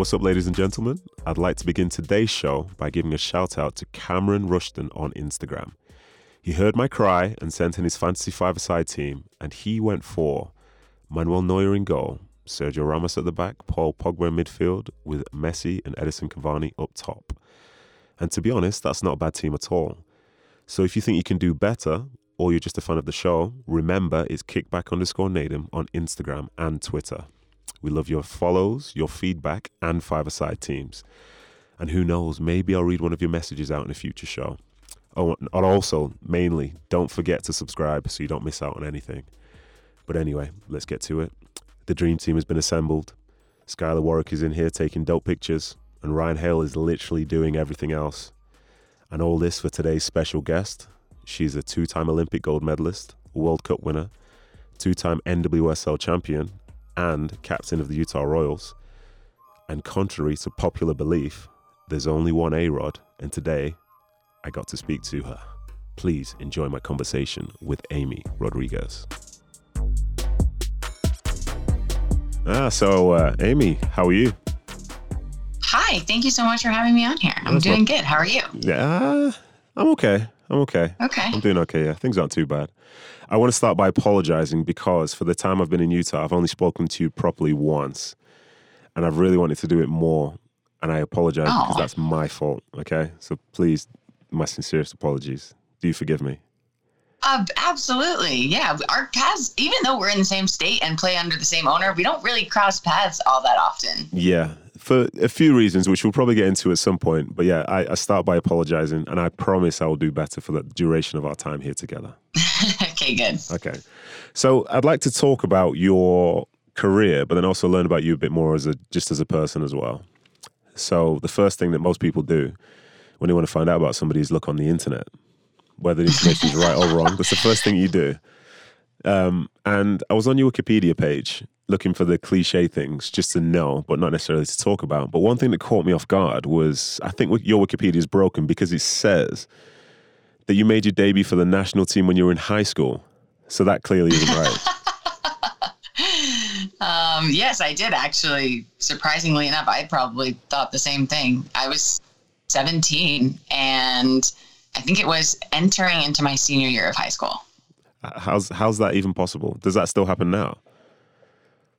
What's up, ladies and gentlemen? I'd like to begin today's show by giving a shout out to Cameron Rushton on Instagram. He heard my cry and sent in his fantasy five-a-side team, and he went for Manuel Neuer in goal, Sergio Ramos at the back, Paul Pogba in midfield, with Messi and Edinson Cavani up top. And to be honest, that's not a bad team at all. So if you think you can do better, or you're just a fan of the show, remember it's kickback underscore Nedum on Instagram and Twitter. We love your follows, your feedback, and five-a-side teams. And who knows, maybe I'll read one of your messages out in a future show. Oh, and also, mainly, don't forget to subscribe so you don't miss out on anything. But anyway, let's get to it. The dream team has been assembled. Skylar Warwick is in here taking dope pictures, and Ryan Hale is literally doing everything else. And all this for today's special guest. She's a two time Olympic gold medalist, World Cup winner, two time NWSL champion, and captain of the Utah Royals. And contrary to popular belief, there's only one A Rod, and today I got to speak to her. Please enjoy my conversation with Amy Rodriguez. Ah, so uh, Amy, how are you? Hi, thank you so much for having me on here. I'm That's doing what, good. How are you? Yeah, I'm okay. I'm okay. Okay. I'm doing okay. Yeah, things aren't too bad. I want to start by apologizing because for the time I've been in Utah, I've only spoken to you properly once, and I've really wanted to do it more. And I apologize oh. because that's my fault. Okay, so please, my sincerest apologies. Do you forgive me? Uh, absolutely. Yeah. Our paths, even though we're in the same state and play under the same owner, we don't really cross paths all that often. Yeah. For a few reasons, which we'll probably get into at some point. But yeah, I, I start by apologizing and I promise I will do better for the duration of our time here together. okay, good. Okay. So I'd like to talk about your career, but then also learn about you a bit more as a just as a person as well. So the first thing that most people do when they want to find out about somebody is look on the internet whether the information is right or wrong. That's the first thing you do. Um, and I was on your Wikipedia page looking for the cliche things just to know, but not necessarily to talk about. But one thing that caught me off guard was I think your Wikipedia is broken because it says that you made your debut for the national team when you were in high school. So that clearly isn't right. um, yes, I did actually. Surprisingly enough, I probably thought the same thing. I was 17 and I think it was entering into my senior year of high school. How's how's that even possible? Does that still happen now?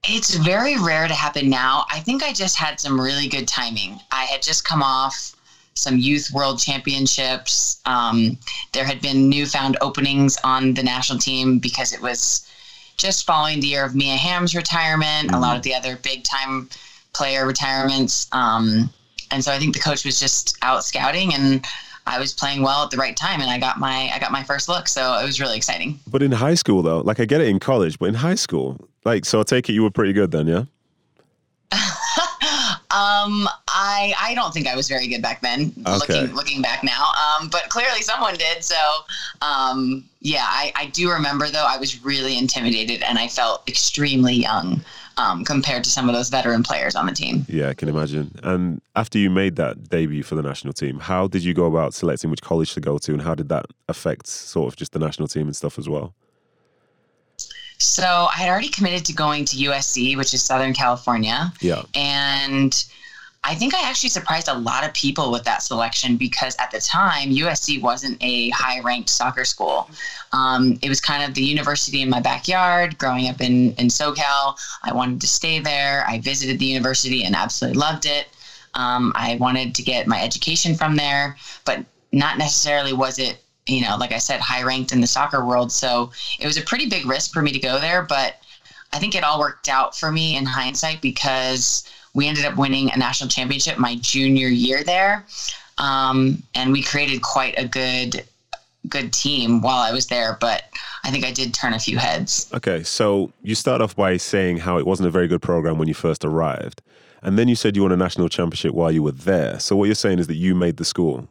It's very rare to happen now. I think I just had some really good timing. I had just come off some youth world championships. Um, there had been newfound openings on the national team because it was just following the year of Mia Hamm's retirement, mm-hmm. a lot mm-hmm. of the other big time player retirements. Um, and so I think the coach was just out scouting and I was playing well at the right time and I got my I got my first look. So it was really exciting. But in high school though, like I get it in college, but in high school, like so I take it you were pretty good then, yeah? um I I don't think I was very good back then, okay. looking looking back now. Um but clearly someone did. So um yeah, I, I do remember though I was really intimidated and I felt extremely young um, compared to some of those veteran players on the team. Yeah, I can imagine. And after you made that debut for the national team, how did you go about selecting which college to go to, and how did that affect sort of just the national team and stuff as well? So I had already committed to going to USC, which is Southern California. Yeah. And I think I actually surprised a lot of people with that selection because at the time USC wasn't a high-ranked soccer school. Um, it was kind of the university in my backyard. Growing up in in SoCal, I wanted to stay there. I visited the university and absolutely loved it. Um, I wanted to get my education from there, but not necessarily was it you know like I said high ranked in the soccer world. So it was a pretty big risk for me to go there, but I think it all worked out for me in hindsight because we ended up winning a national championship my junior year there. Um, and we created quite a good good team while I was there, but I think I did turn a few heads. Okay, so you start off by saying how it wasn't a very good program when you first arrived, and then you said you won a national championship while you were there. So what you're saying is that you made the school.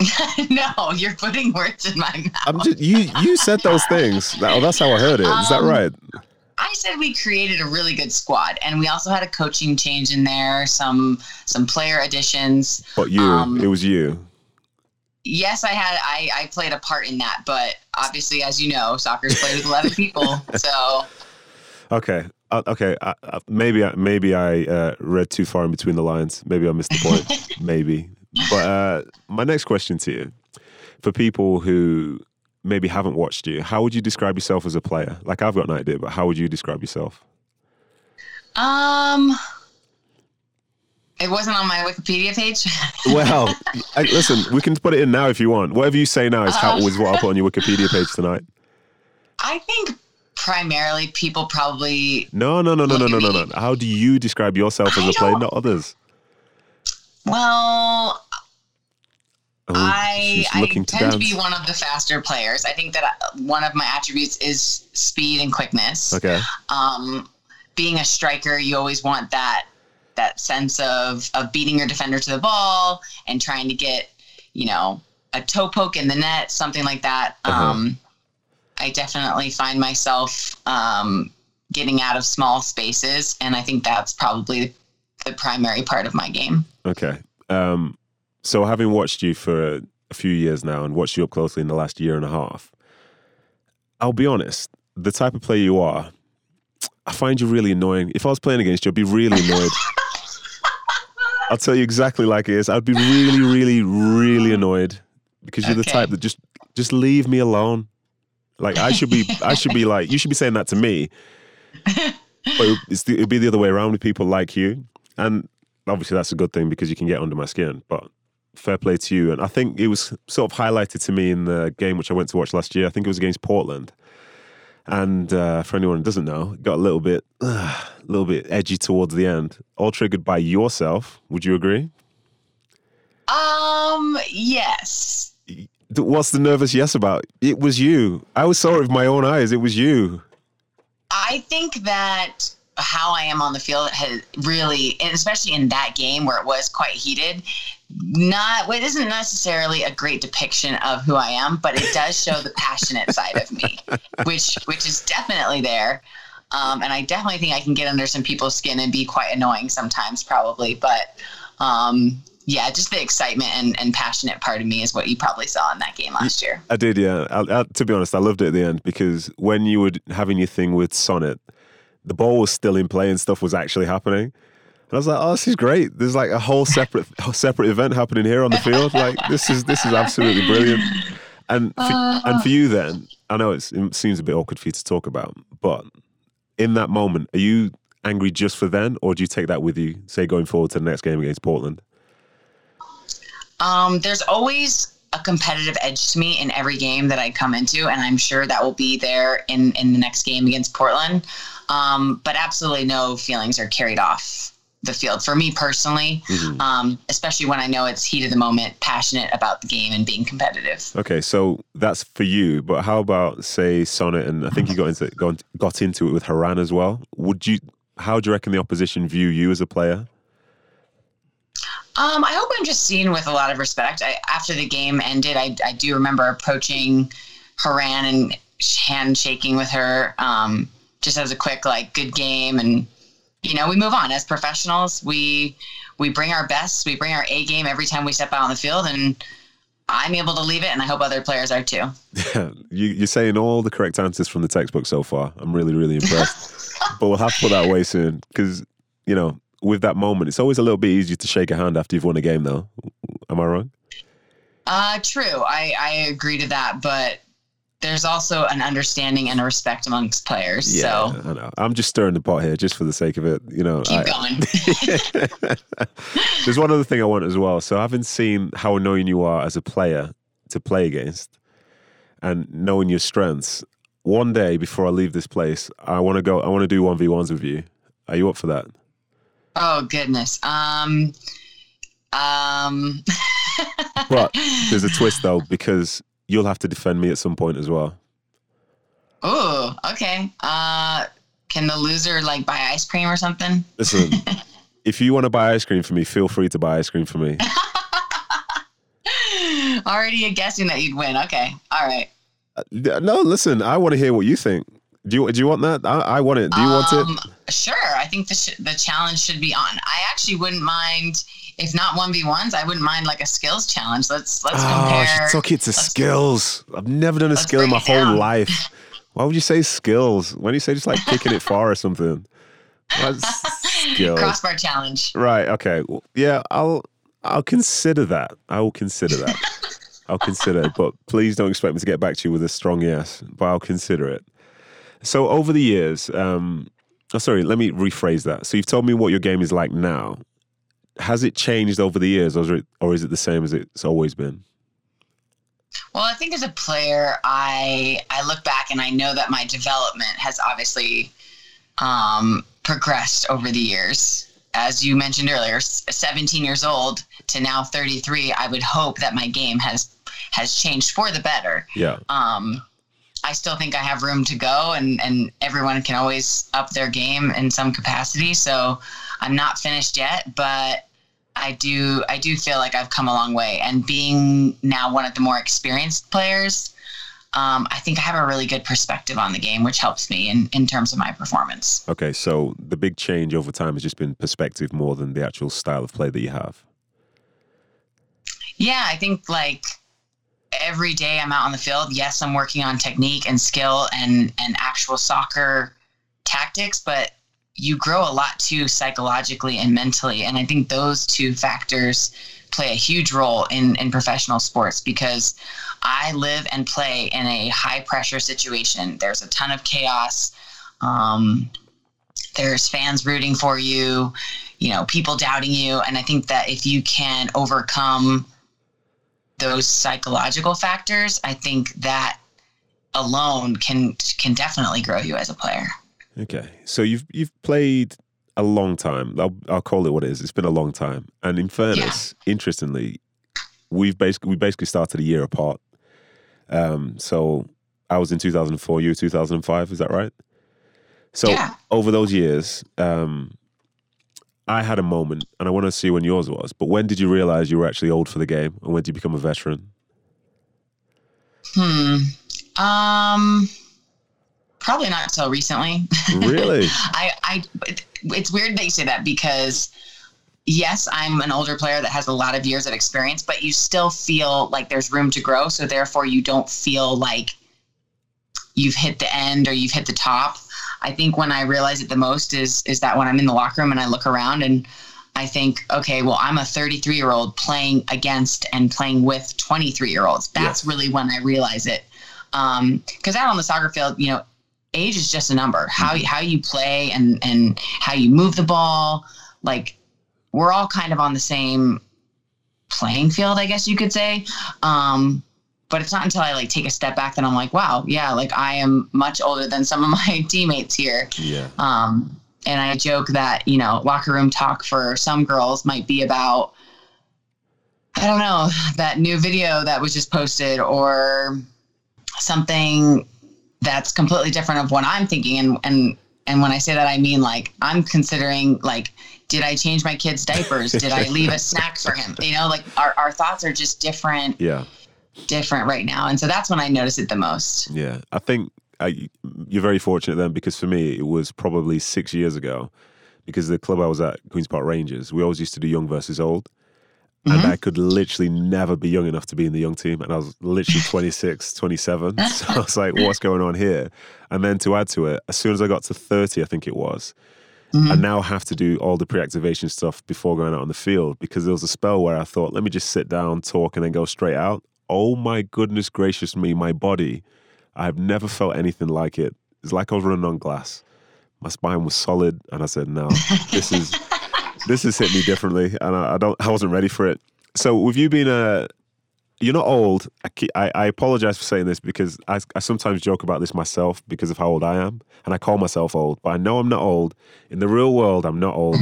no, you're putting words in my mouth. I'm just, you you said those things. oh, that's how I heard it. Is that um, right? I said we created a really good squad, and we also had a coaching change in there, some some player additions. But you, um, it was you. Yes, I had. I I played a part in that, but obviously, as you know, soccer's played with eleven people, so. Okay, uh, okay, uh, uh, maybe I, maybe I uh, read too far in between the lines. Maybe I missed the point. maybe. But uh, my next question to you, for people who maybe haven't watched you, how would you describe yourself as a player? Like I've got an idea, but how would you describe yourself? Um, it wasn't on my Wikipedia page. well, I, listen, we can put it in now if you want. Whatever you say now is how is what I'll put on your Wikipedia page tonight. I think primarily people probably No, no, no, no, no, no, no, no. How do you describe yourself as I a player, not others? well Oh, I, I looking to tend to be one of the faster players. I think that uh, one of my attributes is speed and quickness. Okay. Um, being a striker, you always want that that sense of of beating your defender to the ball and trying to get, you know, a toe poke in the net, something like that. Uh-huh. Um, I definitely find myself um, getting out of small spaces, and I think that's probably the primary part of my game. Okay. Um, so having watched you for a, few years now and watched you up closely in the last year and a half, I'll be honest, the type of player you are, I find you really annoying. If I was playing against you, I'd be really annoyed. I'll tell you exactly like it is. I'd be really, really, really annoyed because you're the type that just just leave me alone. Like I should be, I should be like you should be saying that to me, but it's the, it'd be the other way around with people like you. And obviously that's a good thing because you can get under my skin. But fair play to you. And I think it was sort of highlighted to me in the game which I went to watch last year. I think it was against Portland. And uh, for anyone who doesn't know, got a little bit, a little bit edgy towards the end. All triggered by yourself. Would you agree? Um, yes. What's the nervous yes about? It was you. I was saw it with my own eyes. It was you. I think that how I am on the field has really, especially in that game where it was quite heated, not it isn't necessarily a great depiction of who I am, but it does show the passionate side of me, which which is definitely there. Um, and I definitely think I can get under some people's skin and be quite annoying sometimes, probably. But um, yeah, just the excitement and, and passionate part of me is what you probably saw in that game last year. I did, yeah. I, I, to be honest, I loved it at the end because when you were having your thing with Sonnett, the ball was still in play and stuff was actually happening. And I was like, "Oh, this is great! There's like a whole separate separate event happening here on the field. Like this is this is absolutely brilliant." And for, and for you, then I know it's, it seems a bit awkward for you to talk about, but in that moment, are you angry just for then, or do you take that with you, say going forward to the next game against Portland? Um, there's always a competitive edge to me in every game that I come into, and I'm sure that will be there in in the next game against Portland. Um, but absolutely no feelings are carried off the field for me personally, um, especially when I know it's heat of the moment, passionate about the game and being competitive. Okay, so that's for you. But how about say Sonnett and I think you got into got, got into it with Horan as well. Would you? How do you reckon the opposition view you as a player? Um, I hope I'm just seen with a lot of respect. I, after the game ended, I, I do remember approaching Horan and handshaking with her, um, just as a quick like good game, and you know we move on as professionals. We we bring our best, we bring our A game every time we step out on the field, and I'm able to leave it, and I hope other players are too. you, you're saying all the correct answers from the textbook so far. I'm really, really impressed. but we'll have to put that away soon because you know, with that moment, it's always a little bit easier to shake a hand after you've won a game, though. Am I wrong? Uh, true. I, I agree to that, but there's also an understanding and a respect amongst players. So I know. I'm just stirring the pot here, just for the sake of it. You know, keep I- going. There's one other thing I want as well. So having seen how annoying you are as a player to play against, and knowing your strengths, one day before I leave this place, I want to go. I want to do one v ones with you. Are you up for that? Oh goodness. Um. Um. But there's a twist though because you'll have to defend me at some point as well. oh. Okay. Uh. Can the loser like buy ice cream or something? Listen, if you want to buy ice cream for me, feel free to buy ice cream for me. Already guessing that you'd win. Okay. All right. No, listen, I want to hear what you think. Do you do you want that? I, I want it. Do you want it? Um, Sure. I think the sh- the challenge should be on. I actually wouldn't mind if not one v ones. I wouldn't mind like a skills challenge. Let's let's Oh, compare. she took it to let's- skills. I've never done a skill in my whole down. life. Why would you say skills? Why do you say just like kicking it far or something? skills. Crossbar challenge. Right. Okay. Well, yeah, I'll I'll consider that. I will consider that. I'll consider it, but please don't expect me to get back to you with a strong yes. But I'll consider it. So over the years, um, oh, sorry, let me rephrase that. So you've told me what your game is like now. Has it changed over the years, or is it, or is it the same as it's always been? Well, I think as a player, I I look back and I know that my development has obviously um, progressed over the years. As you mentioned earlier, 17 years old to now 33, I would hope that my game has has changed for the better. Yeah. Um, I still think I have room to go, and and everyone can always up their game in some capacity. So I'm not finished yet, but I do I do feel like I've come a long way. And being now one of the more experienced players, um, I think I have a really good perspective on the game, which helps me in, in terms of my performance. Okay, so the big change over time has just been perspective more than the actual style of play that you have. Yeah, I think like every day I'm out on the field, yes, I'm working on technique and skill and and actual soccer tactics, but you grow a lot too psychologically and mentally, and I think those two factors play a huge role in in professional sports because I live and play in a high pressure situation. There's a ton of chaos. Um, there's fans rooting for you, you know, people doubting you, and I think that if you can overcome those psychological factors, I think that alone can can definitely grow you as a player. Okay, so you've you've played a long time. I'll I'll call it what it is. It's been a long time, and in fairness, yeah. interestingly, we've basically we basically started a year apart. Um, so I was in 2004, you were 2005. Is that right? So yeah. over those years, um, I had a moment, and I want to see when yours was. But when did you realize you were actually old for the game, and when did you become a veteran? Hmm. Um. Probably not until recently. Really? I. I. It's weird that you say that because yes, I'm an older player that has a lot of years of experience, but you still feel like there's room to grow. So therefore, you don't feel like you've hit the end or you've hit the top. I think when I realize it the most is is that when I'm in the locker room and I look around and I think, okay, well, I'm a 33 year old playing against and playing with 23 year olds. That's really when I realize it. Because um, out on the soccer field, you know, age is just a number. How mm-hmm. how you play and and how you move the ball, like we're all kind of on the same playing field, I guess you could say. Um, but it's not until I like take a step back that I'm like, wow, yeah, like I am much older than some of my teammates here. Yeah. Um, and I joke that, you know, locker room talk for some girls might be about, I don't know, that new video that was just posted or something that's completely different of what I'm thinking. And, and, and when I say that, I mean like I'm considering like, did I change my kid's diapers? Did I leave a snack for him? You know, like our, our thoughts are just different. Yeah different right now. And so that's when I notice it the most. Yeah. I think I, you're very fortunate then because for me, it was probably six years ago because the club I was at, Queen's Park Rangers, we always used to do young versus old. Mm-hmm. And I could literally never be young enough to be in the young team. And I was literally 26, 27. So I was like, what's going on here? And then to add to it, as soon as I got to 30, I think it was, mm-hmm. I now have to do all the pre activation stuff before going out on the field because there was a spell where I thought, let me just sit down, talk, and then go straight out oh my goodness gracious me, my body, I've never felt anything like it. It's like I was running on glass. My spine was solid, and I said, "No, this is this has hit me differently, and I, I, don't, I wasn't ready for it." So, with you being a, you're not old. I, I, I apologize for saying this because I, I sometimes joke about this myself because of how old I am, and I call myself old, but I know I'm not old. In the real world, I'm not old,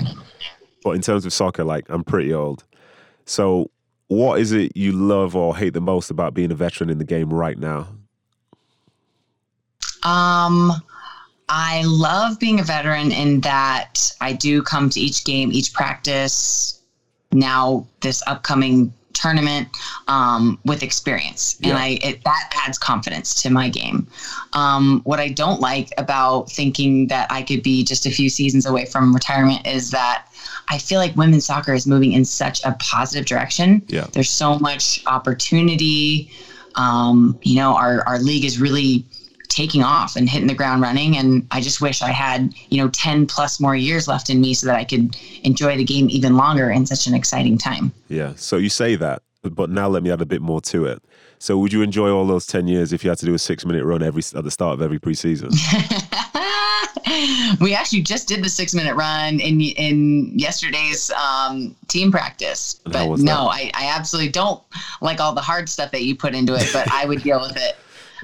but in terms of soccer, like I'm pretty old. So, what is it you love or hate the most about being a veteran in the game right now? Um, I love being a veteran in that I do come to each game, each practice, now this upcoming tournament um, with experience, and I it, that adds confidence to my game. Um, what I don't like about thinking that I could be just a few seasons away from retirement is that I feel like women's soccer is moving in such a positive direction. Yeah. There's so much opportunity. Um, you know, our, our league is really taking off and hitting the ground running. And I just wish I had, you know, 10 plus more years left in me so that I could enjoy the game even longer in such an exciting time. Yeah. So you say that, but now let me add a bit more to it. So would you enjoy all those 10 years if you had to do a six minute run every at the start of every preseason? we actually just did the six minute run in in yesterday's um, team practice. But no, I, I absolutely don't like all the hard stuff that you put into it, but I would deal with it.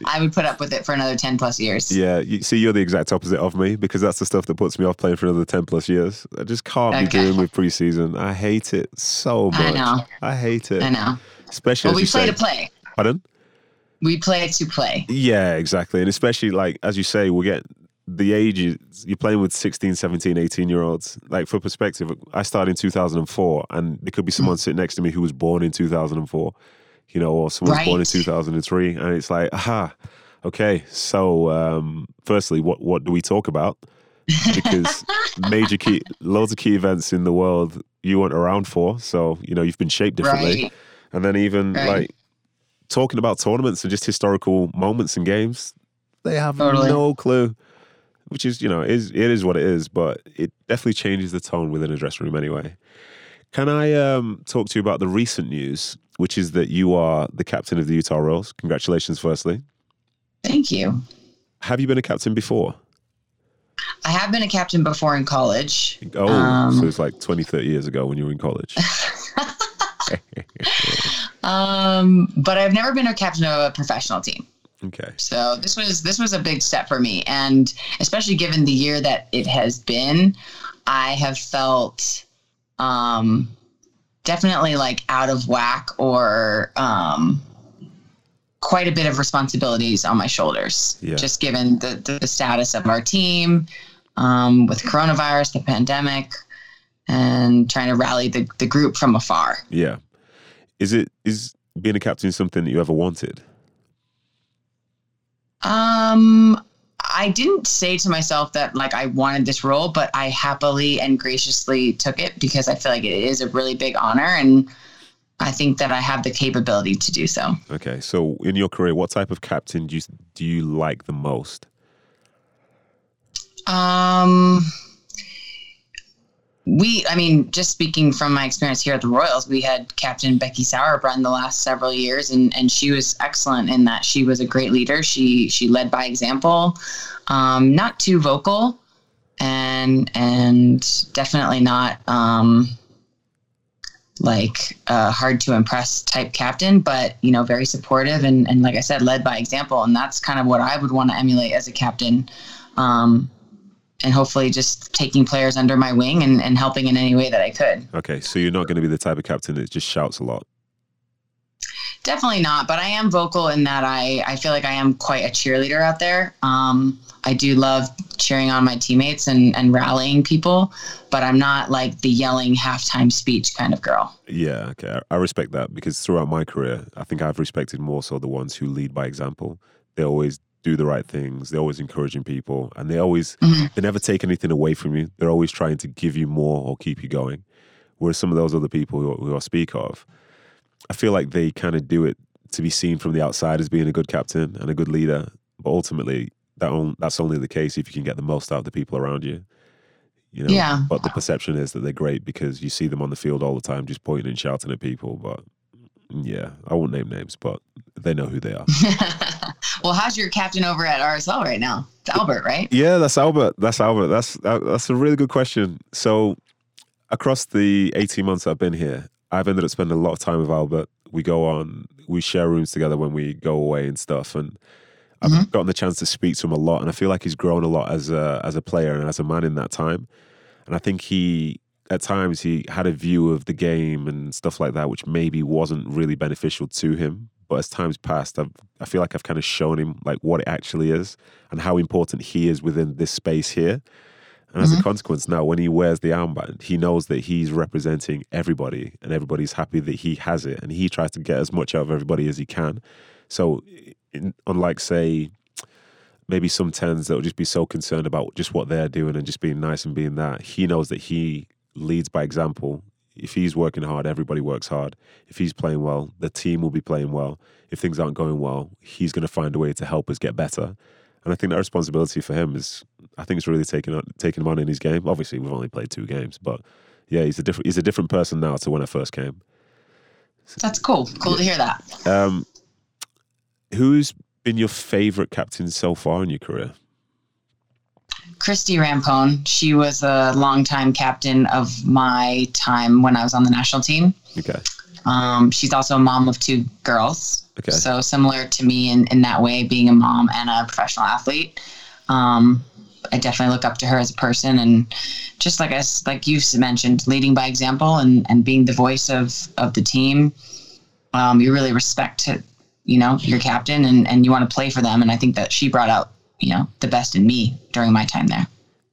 I would put up with it for another 10 plus years. Yeah. You, see, you're the exact opposite of me because that's the stuff that puts me off playing for another 10 plus years. I just can't okay. be doing with preseason. I hate it so much. I know. I hate it. I know. Especially well, we play say, to play. Pardon? We play to play. Yeah, exactly. And especially like, as you say, we'll get the ages you're playing with 16 17 18 year olds like for perspective i started in 2004 and there could be someone mm. sitting next to me who was born in 2004 you know or someone right. born in 2003 and it's like aha okay so um, firstly what what do we talk about because major key loads of key events in the world you weren't around for so you know you've been shaped differently right. and then even right. like talking about tournaments and just historical moments and games they have totally. no clue which is you know is it is what it is, but it definitely changes the tone within a dressing room anyway. Can I um, talk to you about the recent news, which is that you are the captain of the Utah Royals? Congratulations, firstly. Thank you. Have you been a captain before? I have been a captain before in college. Oh, um, so it's like 20, 30 years ago when you were in college. um, but I've never been a captain of a professional team. Okay. So this was this was a big step for me, and especially given the year that it has been, I have felt um, definitely like out of whack or um, quite a bit of responsibilities on my shoulders. Yeah. Just given the, the status of our team um, with coronavirus, the pandemic, and trying to rally the, the group from afar. Yeah. Is it is being a captain something that you ever wanted? Um, I didn't say to myself that like I wanted this role, but I happily and graciously took it because I feel like it is a really big honor and I think that I have the capability to do so. Okay. So in your career, what type of captain do you do you like the most? Um we, I mean, just speaking from my experience here at the Royals, we had Captain Becky Sauerbrunn the last several years, and and she was excellent in that she was a great leader. She she led by example, um, not too vocal, and and definitely not um, like a hard to impress type captain, but you know, very supportive and and like I said, led by example, and that's kind of what I would want to emulate as a captain. Um, and hopefully just taking players under my wing and, and helping in any way that I could. Okay, so you're not going to be the type of captain that just shouts a lot. Definitely not, but I am vocal in that I, I feel like I am quite a cheerleader out there. Um, I do love cheering on my teammates and, and rallying people, but I'm not like the yelling halftime speech kind of girl. Yeah, okay. I respect that because throughout my career, I think I've respected more so the ones who lead by example. They always do the right things. They're always encouraging people, and they always mm-hmm. they never take anything away from you. They're always trying to give you more or keep you going. Whereas some of those other people who, who I speak of, I feel like they kind of do it to be seen from the outside as being a good captain and a good leader. But ultimately, that on, that's only the case if you can get the most out of the people around you. You know, yeah. But the perception is that they're great because you see them on the field all the time, just pointing and shouting at people. But yeah, I won't name names, but they know who they are. well, how's your captain over at RSL right now? It's Albert, right? Yeah, that's Albert. That's Albert. That's that's a really good question. So, across the eighteen months I've been here, I've ended up spending a lot of time with Albert. We go on, we share rooms together when we go away and stuff, and I've mm-hmm. gotten the chance to speak to him a lot, and I feel like he's grown a lot as a as a player and as a man in that time. And I think he at times he had a view of the game and stuff like that, which maybe wasn't really beneficial to him. But as times passed, I've, I feel like I've kind of shown him like what it actually is and how important he is within this space here. And as mm-hmm. a consequence, now when he wears the armband, he knows that he's representing everybody and everybody's happy that he has it. And he tries to get as much out of everybody as he can. So, in, unlike, say, maybe some tens that will just be so concerned about just what they're doing and just being nice and being that, he knows that he leads by example. If he's working hard, everybody works hard. If he's playing well, the team will be playing well. If things aren't going well, he's going to find a way to help us get better. And I think that responsibility for him is, I think it's really taken on, taken him on in his game. Obviously, we've only played two games, but yeah, he's a different he's a different person now to when I first came. That's cool. Cool to hear that. Um, who's been your favorite captain so far in your career? Christie Rampone. She was a longtime captain of my time when I was on the national team. Okay. Um, she's also a mom of two girls. Okay. So similar to me in, in that way, being a mom and a professional athlete. Um, I definitely look up to her as a person and just like us, like you mentioned, leading by example and, and being the voice of, of the team. Um, you really respect, you know, your captain and, and you want to play for them. And I think that she brought out, you know, the best in me during my time there.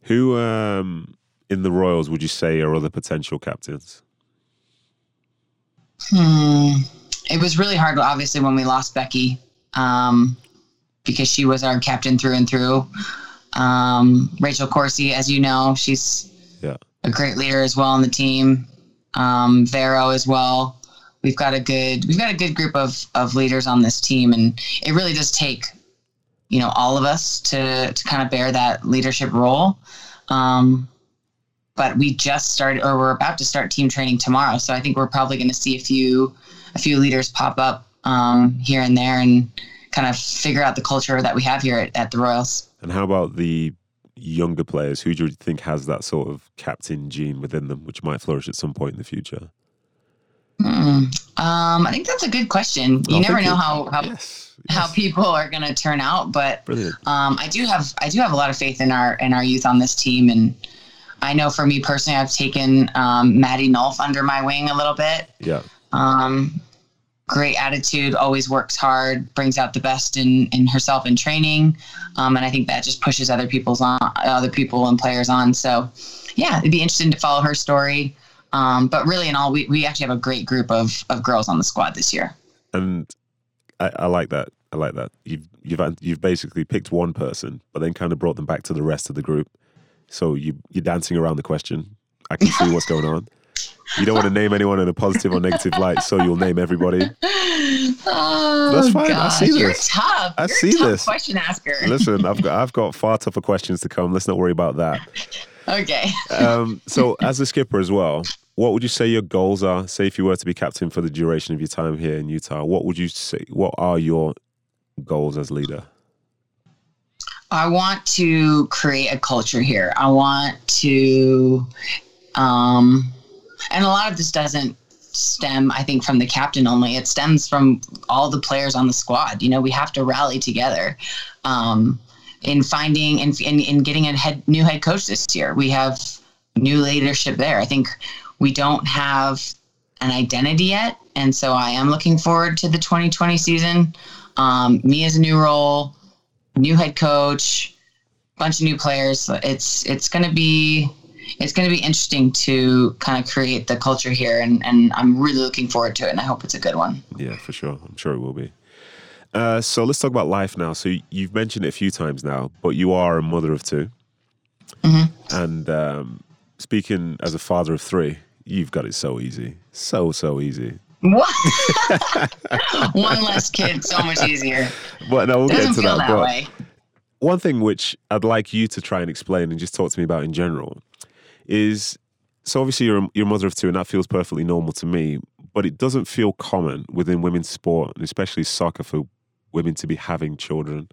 Who um, in the Royals would you say are other potential captains? Hmm. It was really hard, obviously, when we lost Becky, um, because she was our captain through and through. Um, Rachel Corsie, as you know, she's yeah. a great leader as well on the team. Um, Vero as well. We've got a good we've got a good group of of leaders on this team, and it really does take you know all of us to to kind of bear that leadership role. Um, but we just started or we're about to start team training tomorrow so i think we're probably going to see a few a few leaders pop up um, here and there and kind of figure out the culture that we have here at, at the royals And how about the younger players? Who do you think has that sort of captain gene within them, which might flourish at some point in the future? Hmm. um, i think that's a good question you Oh, never know you. how how, Yes. how people are going to turn out but Brilliant. um, I do have I do have a lot of faith in our in our youth on this team, and I know for me personally, I've taken um, Maddie Nolf under my wing a little bit. Yeah. Um, great attitude, always works hard, brings out the best in in herself in training, um, and I think that just pushes other people's on other people and players on. So, yeah, it'd be interesting to follow her story. Um, but really, in all, we, we actually have a great group of, of girls on the squad this year. And I, I like that. I like that. You've you've you've basically picked one person, but then kind of brought them back to the rest of the group. So you you're dancing around the question. I can see what's going on. You don't want to name anyone in a positive or negative light, so you'll name everybody. Oh, That's fine. I gosh, see You're this. tough. I You're a see tough this. Question asker. Listen, I've got I've got far tougher questions to come. Let's not worry about that. Okay. Um, so, as a skipper as well, what would you say your goals are? Say, if you were to be captain for the duration of your time here in Utah, what would you say? What are your goals as leader? I want to create a culture here. I want to, um, and a lot of this doesn't stem, I think, from the captain only. It stems from all the players on the squad. You know, we have to rally together. Um, in finding and in, in getting a head, new head coach this year, we have new leadership there. I think we don't have an identity yet, and so I am looking forward to the 2020 season. Um, me as a new role, new head coach, bunch of new players. It's it's going to be it's going to be interesting to kind of create the culture here, and and I'm really looking forward to it, and I hope it's a good one. Yeah, for sure. I'm sure it will be. Uh, so let's talk about life now. So you've mentioned it a few times now, but you are a mother of 2 Mhm. and um, speaking as a father of three, you've got it so easy, so so easy. What? one less kid, so much easier. But no, we'll get to that. that one thing which I'd like you to try and explain and just talk to me about in general is so obviously you're a, you're a mother of two and that feels perfectly normal to me, but it doesn't feel common within women's sport and especially soccer for women to be having children.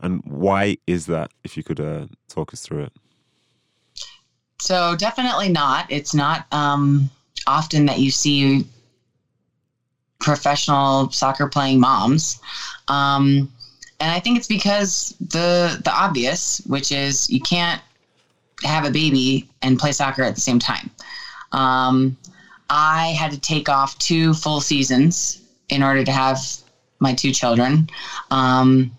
And why is that? If you could uh, talk us through it. So definitely not. It's not um, often that you see professional soccer playing moms, um, and I think it's because the the obvious, which is you can't have a baby and play soccer at the same time. Um, I had to take off two full seasons in order to have my two children. Um,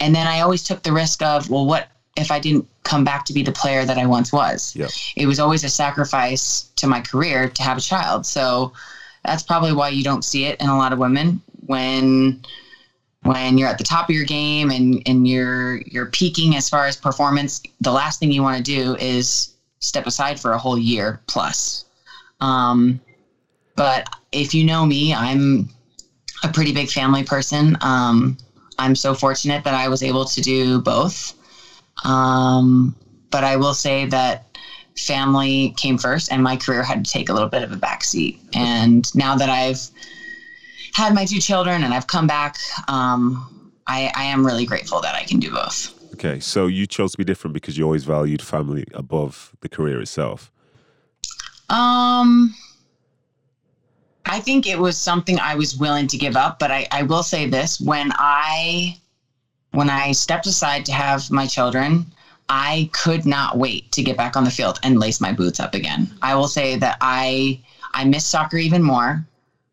and then I always took the risk of, well, what if I didn't come back to be the player that I once was? Yeah. It was always a sacrifice to my career to have a child. So that's probably why you don't see it in a lot of women when when you're at the top of your game and, and you're you're peaking as far as performance, the last thing you want to do is step aside for a whole year plus. Um, but if you know me, I'm a pretty big family person. Um, I'm so fortunate that I was able to do both. Um, but I will say that family came first and my career had to take a little bit of a backseat. And now that I've had my two children and I've come back, um, I, I am really grateful that I can do both. Okay, so you chose to be different because you always valued family above the career itself. Um, I think it was something I was willing to give up, but I, I will say this: when I when I stepped aside to have my children, I could not wait to get back on the field and lace my boots up again. I will say that I I miss soccer even more.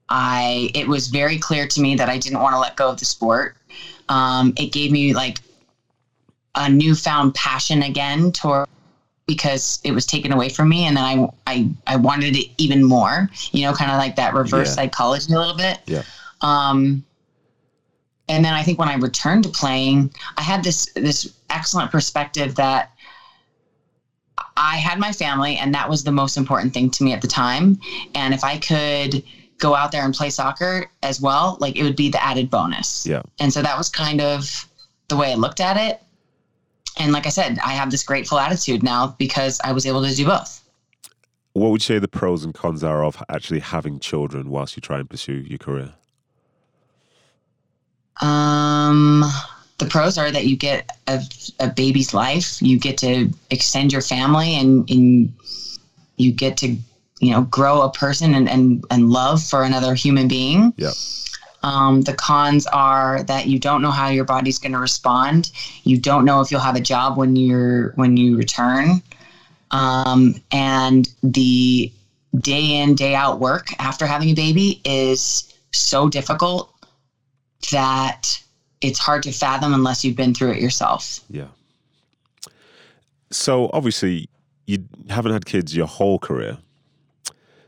I it was very clear to me that I didn't want to let go of the sport. Um, it gave me like a newfound passion again toward because it was taken away from me and then I I, I wanted it even more, you know, kind of like that reverse Yeah. psychology a little bit. Yeah. Um and then I think when I returned to playing, I had this this excellent perspective that I had my family and that was the most important thing to me at the time. And if I could go out there and play soccer as well, like it would be the added bonus. Yeah. And so that was kind of the way I looked at it. And like I said, I have this grateful attitude now because I was able to do both. What would you say the pros and cons are of actually having children whilst you try and pursue your career? Um, the pros are that you get a, a baby's life, you get to extend your family, and, and you get to, you know, grow a person and, and, and love for another human being. Yeah. Um, the cons are that you don't know how your body's going to respond. You don't know if you'll have a job when you're when you return, um, and the day in day out work after having a baby is so difficult that it's hard to fathom unless you've been through it yourself. Yeah. So obviously, you haven't had kids your whole career.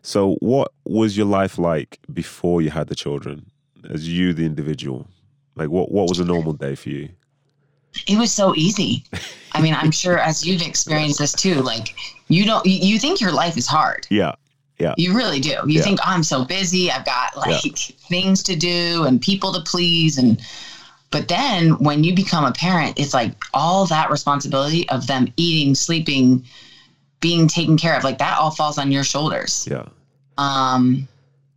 So what was your life like before you had the children, as you, the individual? Like, what what was a normal day for you? It was so easy. I mean, I'm sure as you've experienced this too, like you don't you, think your life is hard. Yeah. Yeah. You really do. You Yeah. think oh, I'm so busy. I've got like things to do and people to please and but then when you become a parent, it's like all that responsibility of them eating, sleeping, being taken care of, like that all falls on your shoulders. Yeah. Um,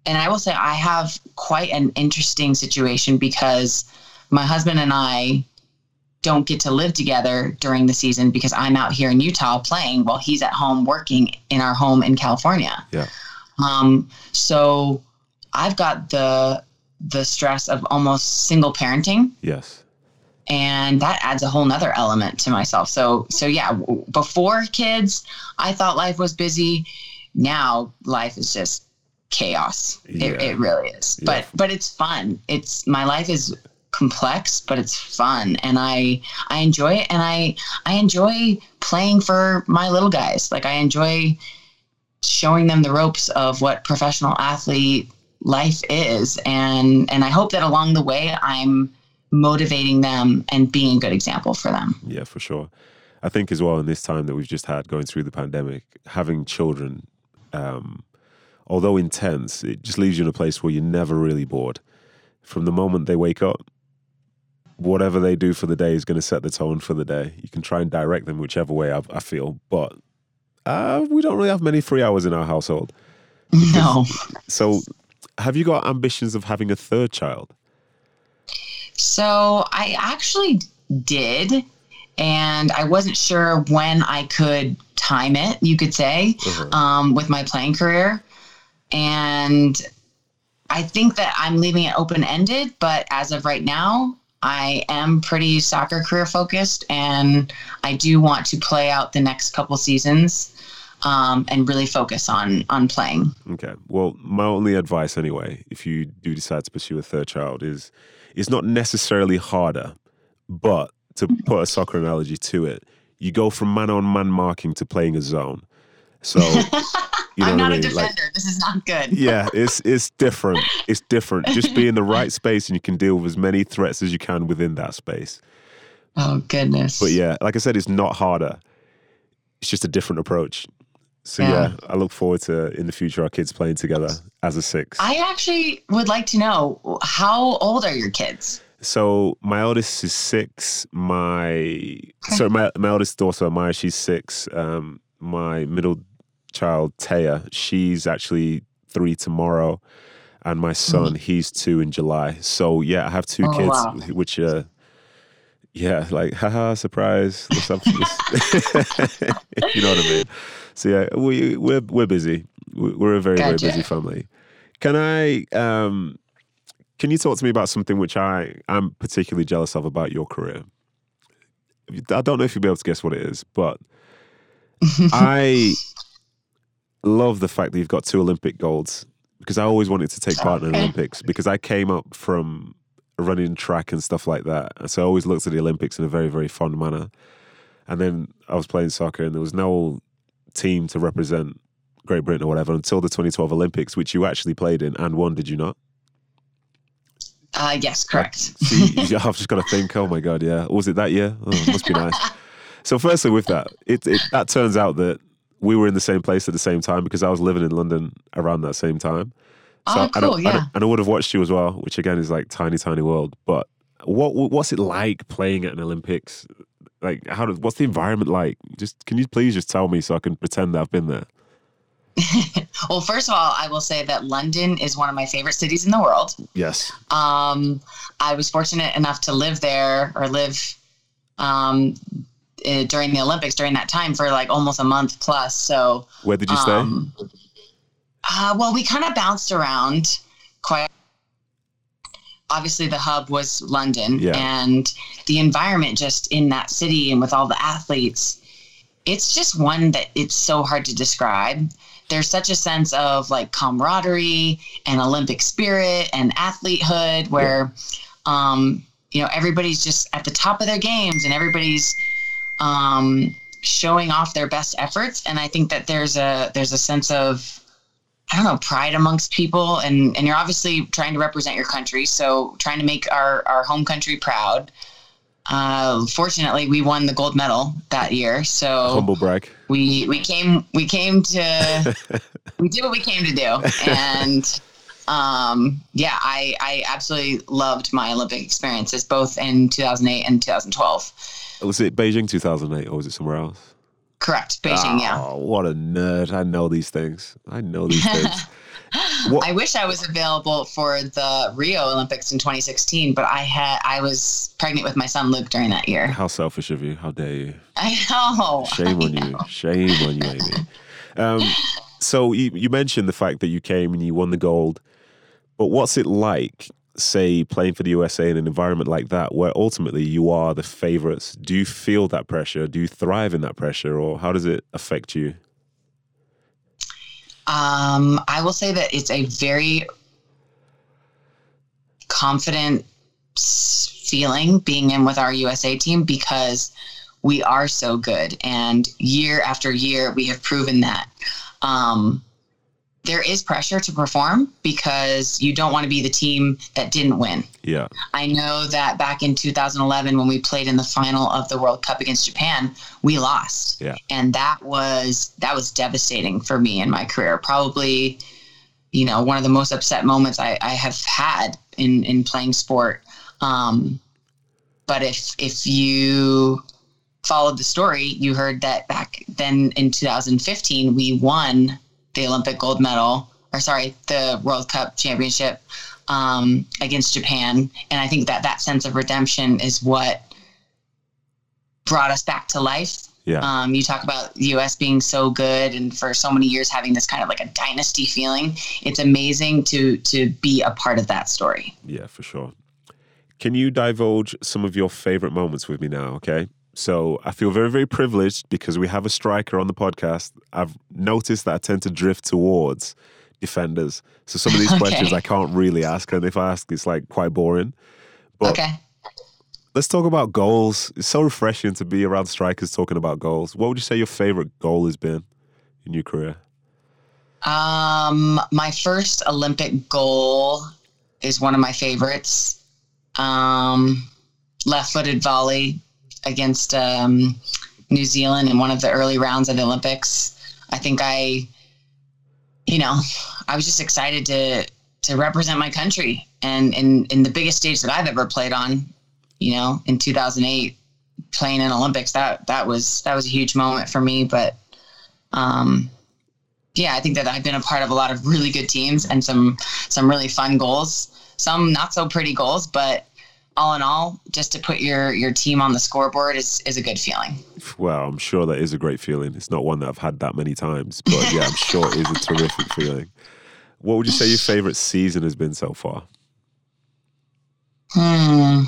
and I will say I have quite an interesting situation because my husband and I don't get to live together during the season because I'm out here in Utah playing while he's at home working in our home in California. Yeah. Um, so I've got the the stress of almost single parenting Yes. and that adds a whole nother element to myself so so yeah before kids i thought life was busy now life is just chaos. It, it really is. Yeah. but but it's fun. It's my life is complex but it's fun. And i i enjoy it. And i i enjoy playing for my little guys. Like i enjoy showing them the ropes of what professional athlete life is. And and i hope that along the way i'm motivating them and being a good example for them. Yeah, for sure. I think as well in this time that we've just had going through the pandemic, having children, um, although intense, it just leaves you in a place where you're never really bored. From the moment they wake up, whatever they do for the day is going to set the tone for the day. You can try and direct them whichever way I, I feel, but uh, we don't really have many free hours in our household. No. So, have you got ambitions of having a third child? So I actually did, and I wasn't sure when I could time it, you could say, Uh-huh. um, with my playing career. And I think that I'm leaving it open ended, but as of right now, I am pretty soccer career focused, and I do want to play out the next couple seasons um, and really focus on on playing. Okay. Well, my only advice, anyway, if you do decide to pursue a third child, is it's not necessarily harder, but to put a soccer analogy to it, you go from man on man marking to playing a zone. So, you know I'm not I a mean? Like, defender. this is not good. yeah, it's it's different. It's different. Just be in the right space, and you can deal with as many threats as you can within that space. Oh goodness. But yeah, like I said, it's not harder. It's just a different approach. So Yeah. yeah, I look forward to in the future our kids playing together as a six. I actually would like to know how old are your kids? So my eldest is six. My sorry, my, my eldest daughter Maya, she's six. Um, my middle child Taya, she's actually three tomorrow, and my son, he's two in July. So yeah, I have two Oh, kids, wow. which uh, yeah, like haha, surprise. What's up? you know what I mean? So yeah, we we're we're busy. We- We're a very very busy family. Can I um can you talk to me about something which I am particularly jealous of about your career? I don't know if you'll be able to guess what it is, but I love the fact that you've got two Olympic golds because I always wanted to take part in the Olympics because I came up from running track and stuff like that. And so I always looked at the Olympics in a very, very fond manner. And then I was playing soccer and there was no team to represent Great Britain or whatever until the 2012 Olympics, which you actually played in and won, did you not? Uh, yes, correct. See, I've just got to think, oh my God, yeah. Was it that year? Oh, must be nice. So, firstly, with that, it, it that turns out that we were in the same place at the same time because I was living in London around that same time. Oh, and I- cool, and yeah. and I would have watched you as well, which again is like tiny, tiny world. But what what's it like playing at an Olympics? Like, how what's the environment like? Just can you please just tell me so I can pretend that I've been there? Well, first of all, I will say that London is one of my favorite cities in the world. Yes. Um, I was fortunate enough to live there or live um, uh, during the Olympics during that time for like almost a month plus. So, Where did you stay? um, uh, well, we kind of bounced around quite. Obviously, the hub was London, Yeah. and the environment just in that city and with all the athletes, it's just one that it's so hard to describe. There's such a sense of like camaraderie and Olympic spirit and athletehood where, um, you know, everybody's just at the top of their games and everybody's um, showing off their best efforts. And I think that there's a there's a sense of I don't know pride amongst people, and and you're obviously trying to represent your country, so trying to make our our home country proud. Uh, fortunately, we won the gold medal that year, so Humble brag. we we came we came to we did what we came to do and um yeah i i absolutely loved my olympic experiences both in 2008 and 2012 Was it Beijing 2008 or was it somewhere else? Correct beijing yeah Oh, what a nerd. I know these things. I know these things. What- i wish i was available for the rio olympics in 2016 but i had i was pregnant with my son luke during that year How selfish of you. How dare you? i know Shame I on you. Shame on you, Amy. Um, so you, you mentioned the fact that you came and you won the gold, but what's it like, say, playing for the USA in an environment like that, where ultimately you are the favorites? Do you feel that pressure? Do you thrive in that pressure, or how does it affect you? Um, I will say that it's a very confident feeling being in with our USA team because we are so good, and year after year we have proven that. Um, there is pressure to perform because you don't want to be the team that didn't win. Yeah, I know that back in 2011, when we played in the final of the World Cup against Japan, we lost, Yeah. and that was that was devastating for me in my career. Probably, you know, one of the most upset moments I, I have had in in playing sport. Um, but if if you followed the story, you heard that back then in 2015 we won the Olympic gold medal, or sorry, the World Cup championship um, against Japan, and I think that that sense of redemption is what brought us back to life. yeah, Um, you talk about the U.S. being so good, and for so many years having this kind of like a dynasty feeling. It's amazing to to be a part of that story. yeah, for sure. Can you divulge some of your favorite moments with me now? Okay. So I feel very, very privileged because we have a striker on the podcast. I've noticed that I tend to drift towards defenders. So some of these Okay. questions I can't really ask, and if I ask, it's like quite boring. But okay. let's talk about goals. It's so refreshing to be around strikers talking about goals. What would you say your favorite goal has been in your career? Um, my first Olympic goal is one of my favorites. Um, left-footed volley against um, New Zealand in one of the early rounds of the Olympics. I think I, you know, I was just excited to to represent my country and in in the biggest stage that I've ever played on, you know, in 2008, playing in Olympics. That that was that was a huge moment for me. But um, yeah, I think that I've been a part of a lot of really good teams and some some really fun goals. Some not so pretty goals, but all in all, just to put your your team on the scoreboard is is a good feeling. Well, I'm sure that is a great feeling. It's not one that I've had that many times, but yeah, I'm sure it is a terrific feeling. What would you say your favorite season has been so far? Hmm.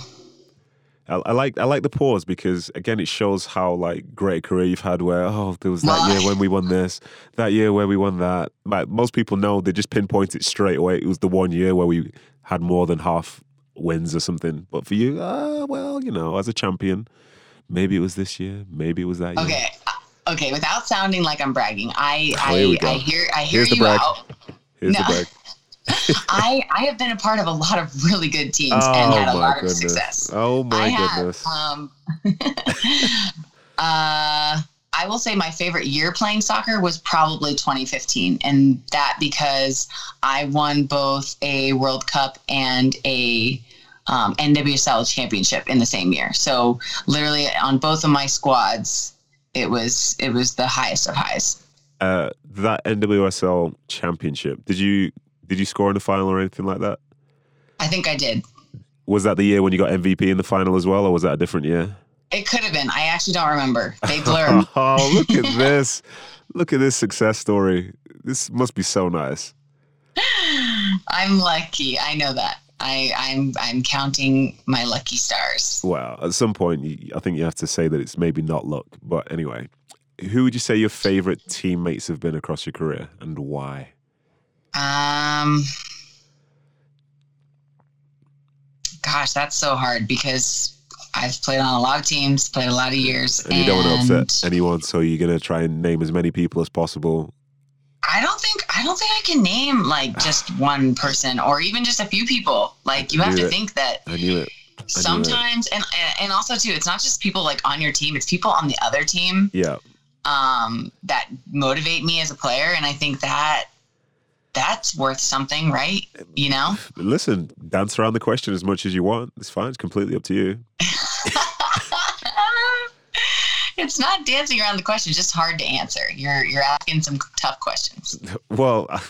I, I, like I like the pause because again it shows how like great a career you've had. Where oh there was that year when we won this, that year where we won that. Like most people know, they just pinpoint it straight away. It was the one year where we had more than half wins or something. But for you, uh, well, you know, as a champion, maybe it was this year, maybe it was that year. Okay, uh, okay. Without sounding like I'm bragging, I oh, I, I hear I hear Here's you the brag. out. Here's no. the brag. I I have been a part of a lot of really good teams oh, and had a lot goodness. of success. Oh my I goodness. Have, um, uh, I will say my favorite year playing soccer was probably 2015, and that because I won both a World Cup and a um, NWSL championship in the same year. So literally on both of my squads, it was it was the highest of highs. Uh, that NWSL championship, did you did you score in the final or anything like that? I think I did. Was that the year when you got MVP in the final as well, or was that a different year? It could have been. I actually don't remember. They blur. oh, look at this! Look at this success story. This must be so nice. I'm lucky. I know that. I, I'm I'm counting my lucky stars. Well, at some point, I think you have to say that it's maybe not luck. But anyway, who would you say your favorite teammates have been across your career, and why? Um, gosh, that's so hard because I've played on a lot of teams, played a lot of years, and, and you don't want to upset anyone, so you're gonna try and name as many people as possible. I don't think I don't think I can name like just one person or even just a few people. Like you have to it. think that I knew it. I sometimes knew it. and and also too, it's not just people like on your team; it's people on the other team. Yeah. Um, that motivate me as a player, and I think that that's worth something, right? You know? Listen, dance around the question as much as you want. It's fine. It's completely up to you. it's not dancing around the question, it's just hard to answer. You're you're asking some tough questions. Well, uh,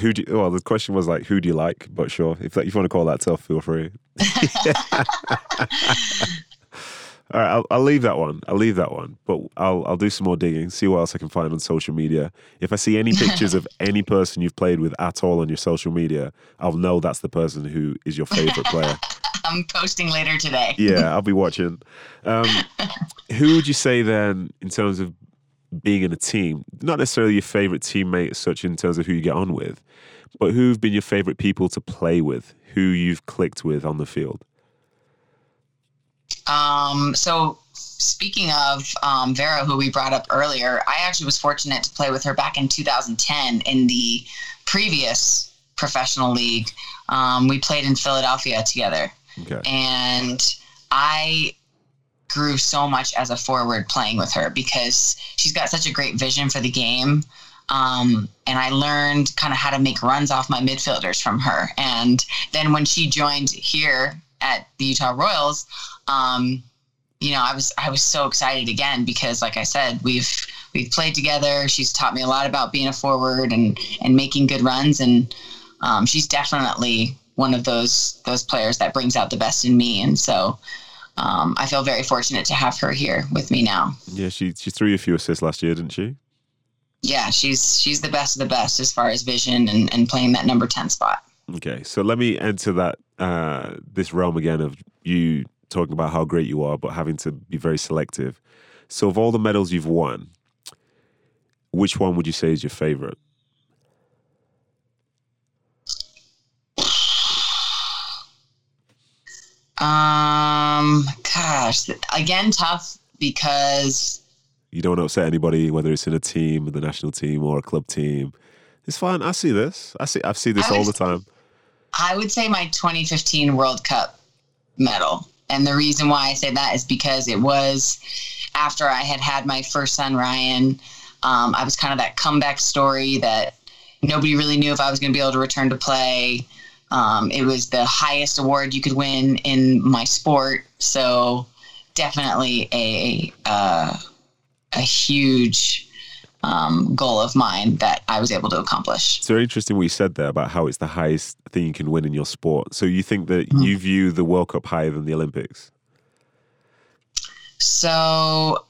who do you, well the question was like who do you like? But sure, if if you want to call that tough, feel free. All right, I'll, I'll leave that one. I'll leave that one. But I'll I'll do some more digging, see what else I can find on social media. If I see any pictures of any person you've played with at all on your social media, I'll know that's the person who is your favorite player. I'm posting later today. yeah, I'll be watching. Um, who would you say then, in terms of being in a team, not necessarily your favorite teammate as such in terms of who you get on with, but who've been your favorite people to play with, who you've clicked with on the field? Um, so speaking of um, Vera, who we brought up earlier, I actually was fortunate to play with her back in 2010 in the previous professional league. Um, we played in Philadelphia together. Okay. And I grew so much as a forward playing with her because she's got such a great vision for the game. Um, and I learned kind of how to make runs off my midfielders from her. And then when she joined here at the Utah Royals, um, you know, I was I was so excited again because, like I said, we've we've played together. She's taught me a lot about being a forward and and making good runs, and um, she's definitely one of those those players that brings out the best in me. And so, um, I feel very fortunate to have her here with me now. Yeah, she she threw you a few assists last year, didn't she? Yeah, she's she's the best of the best as far as vision and, and playing that number ten spot. Okay, so let me enter that uh, this realm again of you talking about how great you are, but having to be very selective. So, of all the medals you've won, which one would you say is your favorite? Um, gosh, again, tough because you don't upset anybody, whether it's in a team, the national team, or a club team. It's fine. I see this. I see. I see this would, all the time. I would say my 2015 World Cup medal. And the reason why I say that is because it was after I had had my first son, Ryan. Um, I was kind of that comeback story that nobody really knew if I was going to be able to return to play. Um, it was the highest award you could win in my sport. So definitely a uh, a huge um, goal of mine that I was able to accomplish. It's very interesting what you said there about how it's the highest thing you can win in your sport. So you think that Mm. you view the World Cup higher than the Olympics? So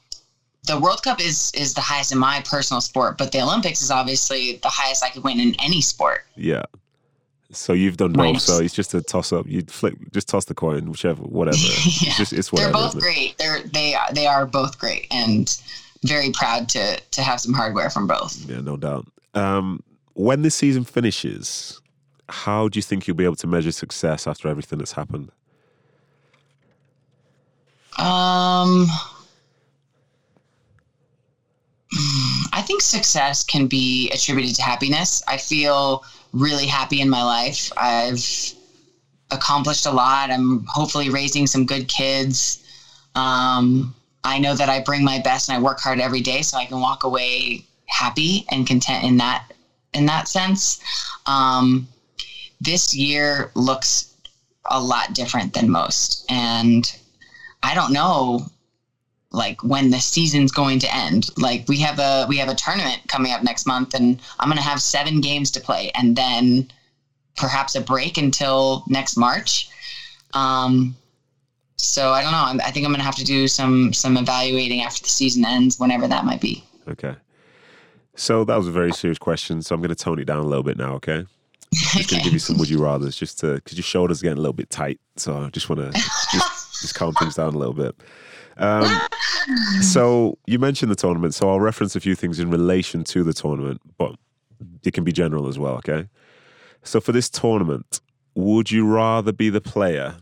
the World Cup is is the highest in my personal sport, but the Olympics is obviously the highest I could win in any sport. Yeah. So you've done both. Right. So it's just a toss up. You flip, just toss the coin, whichever, whatever. Yeah. It's just it's whatever, They're both it? great. They're they are they are both great, and very proud to to have some hardware from both. Yeah, no doubt. Um, when this season finishes, how do you think you'll be able to measure success after everything that's happened? Um, I think success can be attributed to happiness. I feel really happy in my life. I've accomplished a lot. I'm hopefully raising some good kids. Um, I know that I bring my best and I work hard every day, so I can walk away happy and content in that in that sense. Um, this year looks a lot different than most, and I don't know like when the season's going to end. Like we have a we have a tournament coming up next month and I'm going to have 7 games to play and then perhaps a break until next March. Um so I don't know. I'm, I think I'm going to have to do some some evaluating after the season ends whenever that might be. Okay. So that was a very serious question. So I'm going to tone it down a little bit now. Okay. Just going to give you some would you rather's, just to because your shoulders are getting a little bit tight. So I just want to just just calm things down a little bit. Um, so you mentioned the tournament, so I'll reference a few things in relation to the tournament, but it can be general as well. Okay. So for this tournament, would you rather be the player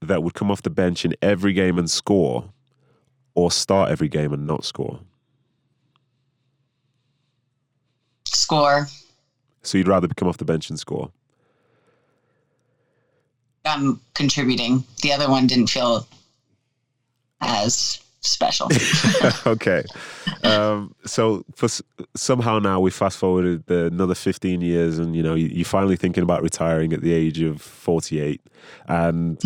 that would come off the bench in every game and score, or start every game and not score? Score. So you'd rather come off the bench and score. I'm contributing. The other one didn't feel as special. okay. Um, so for somehow now we fast forwarded the, another 15 years and you know you, you're finally thinking about retiring at the age of 48 and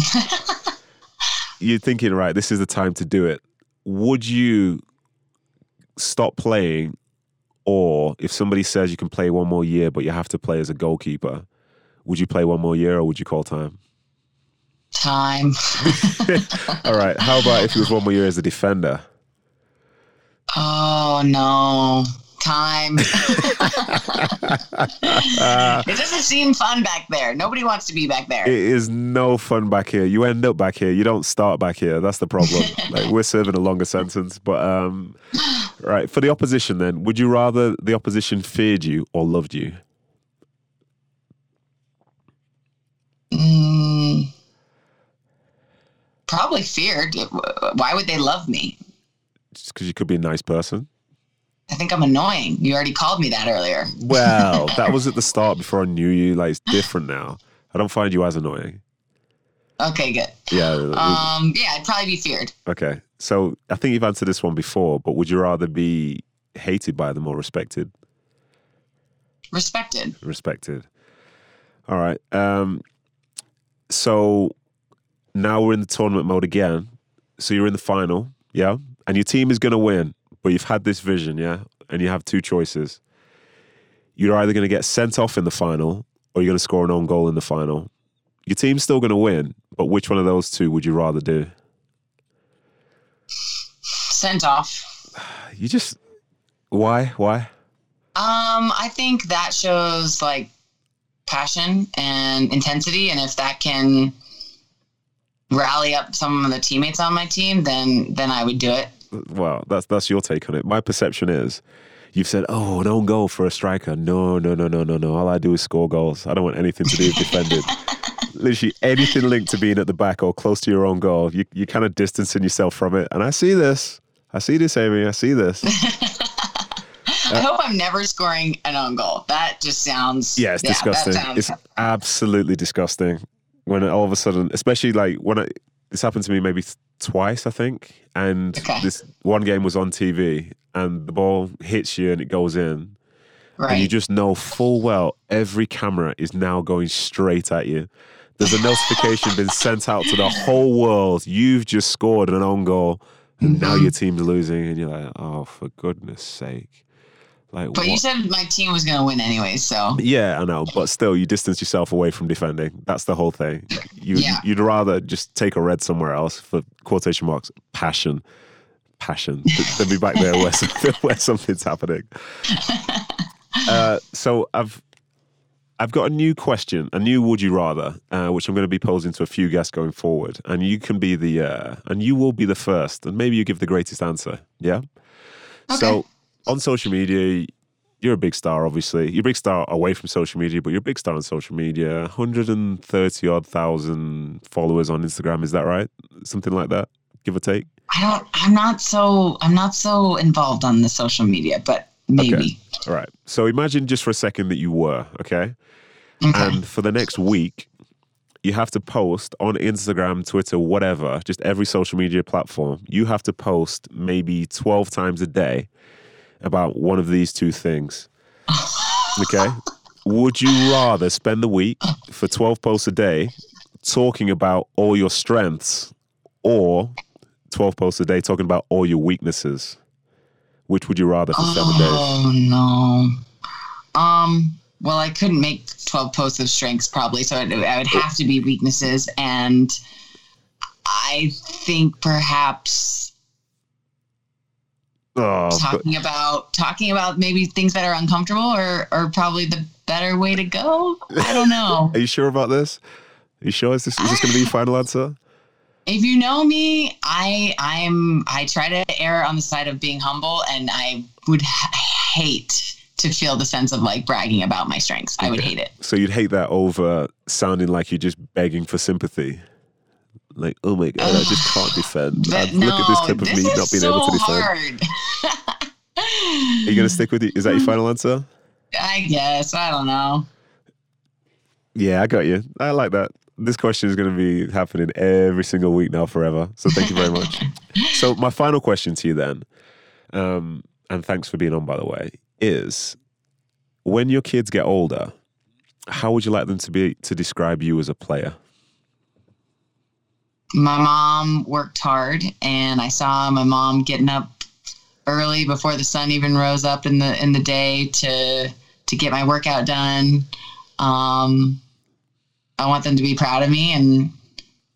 you're thinking right this is the time to do it would you stop playing or if somebody says you can play one more year but you have to play as a goalkeeper would you play one more year or would you call time Time. all right how about if it was one more year as a defender Oh no. Time. it doesn't seem fun back there. Nobody wants to be back there. It is no fun back here. You end up back here. You don't start back here. That's the problem. like we're serving a longer sentence. But um right, for the opposition then, would you rather the opposition feared you or loved you? Mm, probably feared. Why would they love me? Just because you could be a nice person? I think I'm annoying. You already called me that earlier. Well, that was at the start before I knew you. Like it's different now. I don't find you as annoying. Okay, good. Yeah. Um, yeah, I'd probably be feared. okay. So I think you've answered this one before, but would you rather be hated by them or respected? Respected. respected. All right. Um, so now we're in the tournament mode again. So you're in the final, yeah, and your team is going to win, but you've had this vision, yeah, and you have two choices. You're either going to get sent off in the final, or you're going to score an own goal in the final. Your team's still going to win, but which one of those two would you rather do? Sent off. You just why why? Um, I think that shows like passion and intensity, and if that can rally up some of the teammates on my team, then then I would do it. well, that's that's your take on it. My perception is, you've said, "Oh, an own goal for a striker." No, no, no, no, no, no. All I do is score goals. I don't want anything to do with defending. Literally anything linked to being at the back or close to your own goal, you you kind of distancing yourself from it. And I see this. I see this, Amy. I see this. I hope I'm never scoring an own goal. That just sounds Yeah, it's that disgusting. sounds- It's absolutely disgusting. When all of a sudden, especially like when I, this happened to me maybe twice, I think, and Okay. this one game was on TV, and the ball hits you and it goes in, And you just know full well every camera is now going straight at you. There's a notification been sent out to the whole world. You've just scored an own goal, and now your mm-hmm. team's losing, and you're like, oh, for goodness sake. Like, But you said my team was going to win anyway, so Yeah, I know, but still, you distance yourself away from defending. That's the whole thing. You, Yeah. You'd rather just take a red somewhere else for quotation marks, passion, passion, th- than be back there where, something, where something's happening. Uh, so I've I've got a new question, a new would you rather, uh, which I'm going to be posing to a few guests going forward, and you can be the uh, and you will be the first, and maybe you give the greatest answer. Yeah. So Okay. On social media, you're a big star. Obviously, you're a big star away from social media, but you're a big star on social media. 130 odd thousand followers on Instagram. Is that right? Something like that, give or take. I don't. I'm not so. I'm not so involved on the social media, but maybe. All right. So imagine just for a second that you were okay. Okay. And for the next week, you have to post on Instagram, Twitter, whatever, just every social media platform. You have to post maybe 12 times a day about one of these two things. Okay. Would you rather spend the week for 12 posts a day talking about all your strengths or 12 posts a day talking about all your weaknesses? Which would you rather for seven days? oh no. Um. Well, I couldn't make 12 posts of strengths probably, so it, I would have to be weaknesses, and I think perhaps Oh, but- talking about talking about maybe things that are uncomfortable or or probably the better way to go. I don't know. Are you sure about this? Are you sure? Is this, is this going to be your final answer? if you know me, I I'm I try to err on the side of being humble, and I would h- hate to feel the sense of like bragging about my strengths. I would hate it. So you'd hate that over sounding like you're just begging for sympathy. Like, oh my god, I just can't defend. But no, look at this clip of this me not being so able to defend. hard. Are you going to stick with it? Is that your final answer? I guess I don't know. Yeah, I got you. I like that. This question is going to be happening every single week now, forever. So thank you very much. so my final question to you then, um, and thanks for being on, by the way, is when your kids get older, how would you like them to be to describe you as a player? My mom worked hard, and I saw my mom getting up early before the sun even rose up in the in the day to to get my workout done. Um, I want them to be proud of me and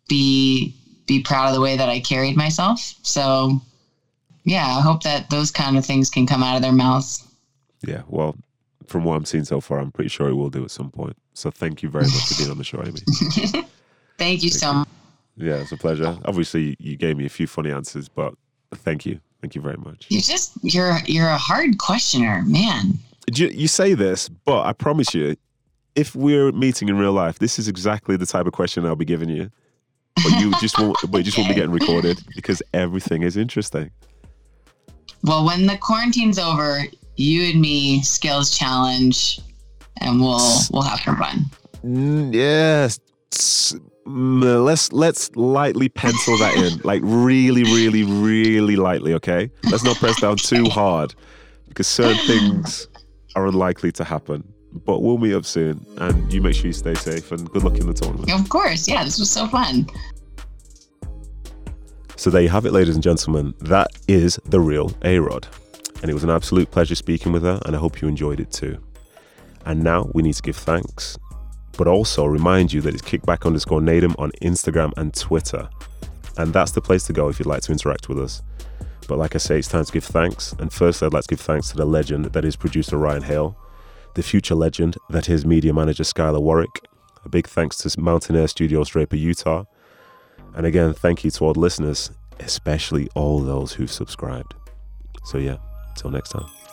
be be proud of the way that I carried myself. So, yeah, I hope that those kind of things can come out of their mouths. Yeah, well, from what I'm seeing so far, I'm pretty sure it will do at some point. So thank you very much for being on the show, Amy. Thank you so much. Yeah, it's a pleasure. Obviously, you gave me a few funny answers, but thank you. Thank you very much. You just you're you're a hard questioner, man. You, you say this, but I promise you, if we're meeting in real life, this is exactly the type of question I'll be giving you. But you just won't. But you just won't be getting recorded because everything is interesting. Well, when the quarantine's over, you and me skills challenge, and we'll we'll have some fun. Mm, yes. Mm, Let's let's lightly pencil that in, like really, really, really lightly. Okay, let's not press down too hard because certain things are unlikely to happen. But we'll meet up soon, and you make sure you stay safe and good luck in the tournament. Of course, yeah, this was so fun. So there you have it, ladies and gentlemen. That is the real A Rod. And it was an absolute pleasure speaking with her, and I hope you enjoyed it too. And now we need to give thanks, but also remind you that it's kickback underscore Nedum on Instagram and Twitter. And that's the place to go if you'd like to interact with us. But like I say, it's time to give thanks. And first, I'd like to give thanks to the legend that is producer Ryan Hale, the future legend that is media manager Skylar Warwick. A big thanks to Mountain Air Studios Draper, Utah. And again, thank you to all listeners, especially all those who've subscribed. So, yeah, till next time.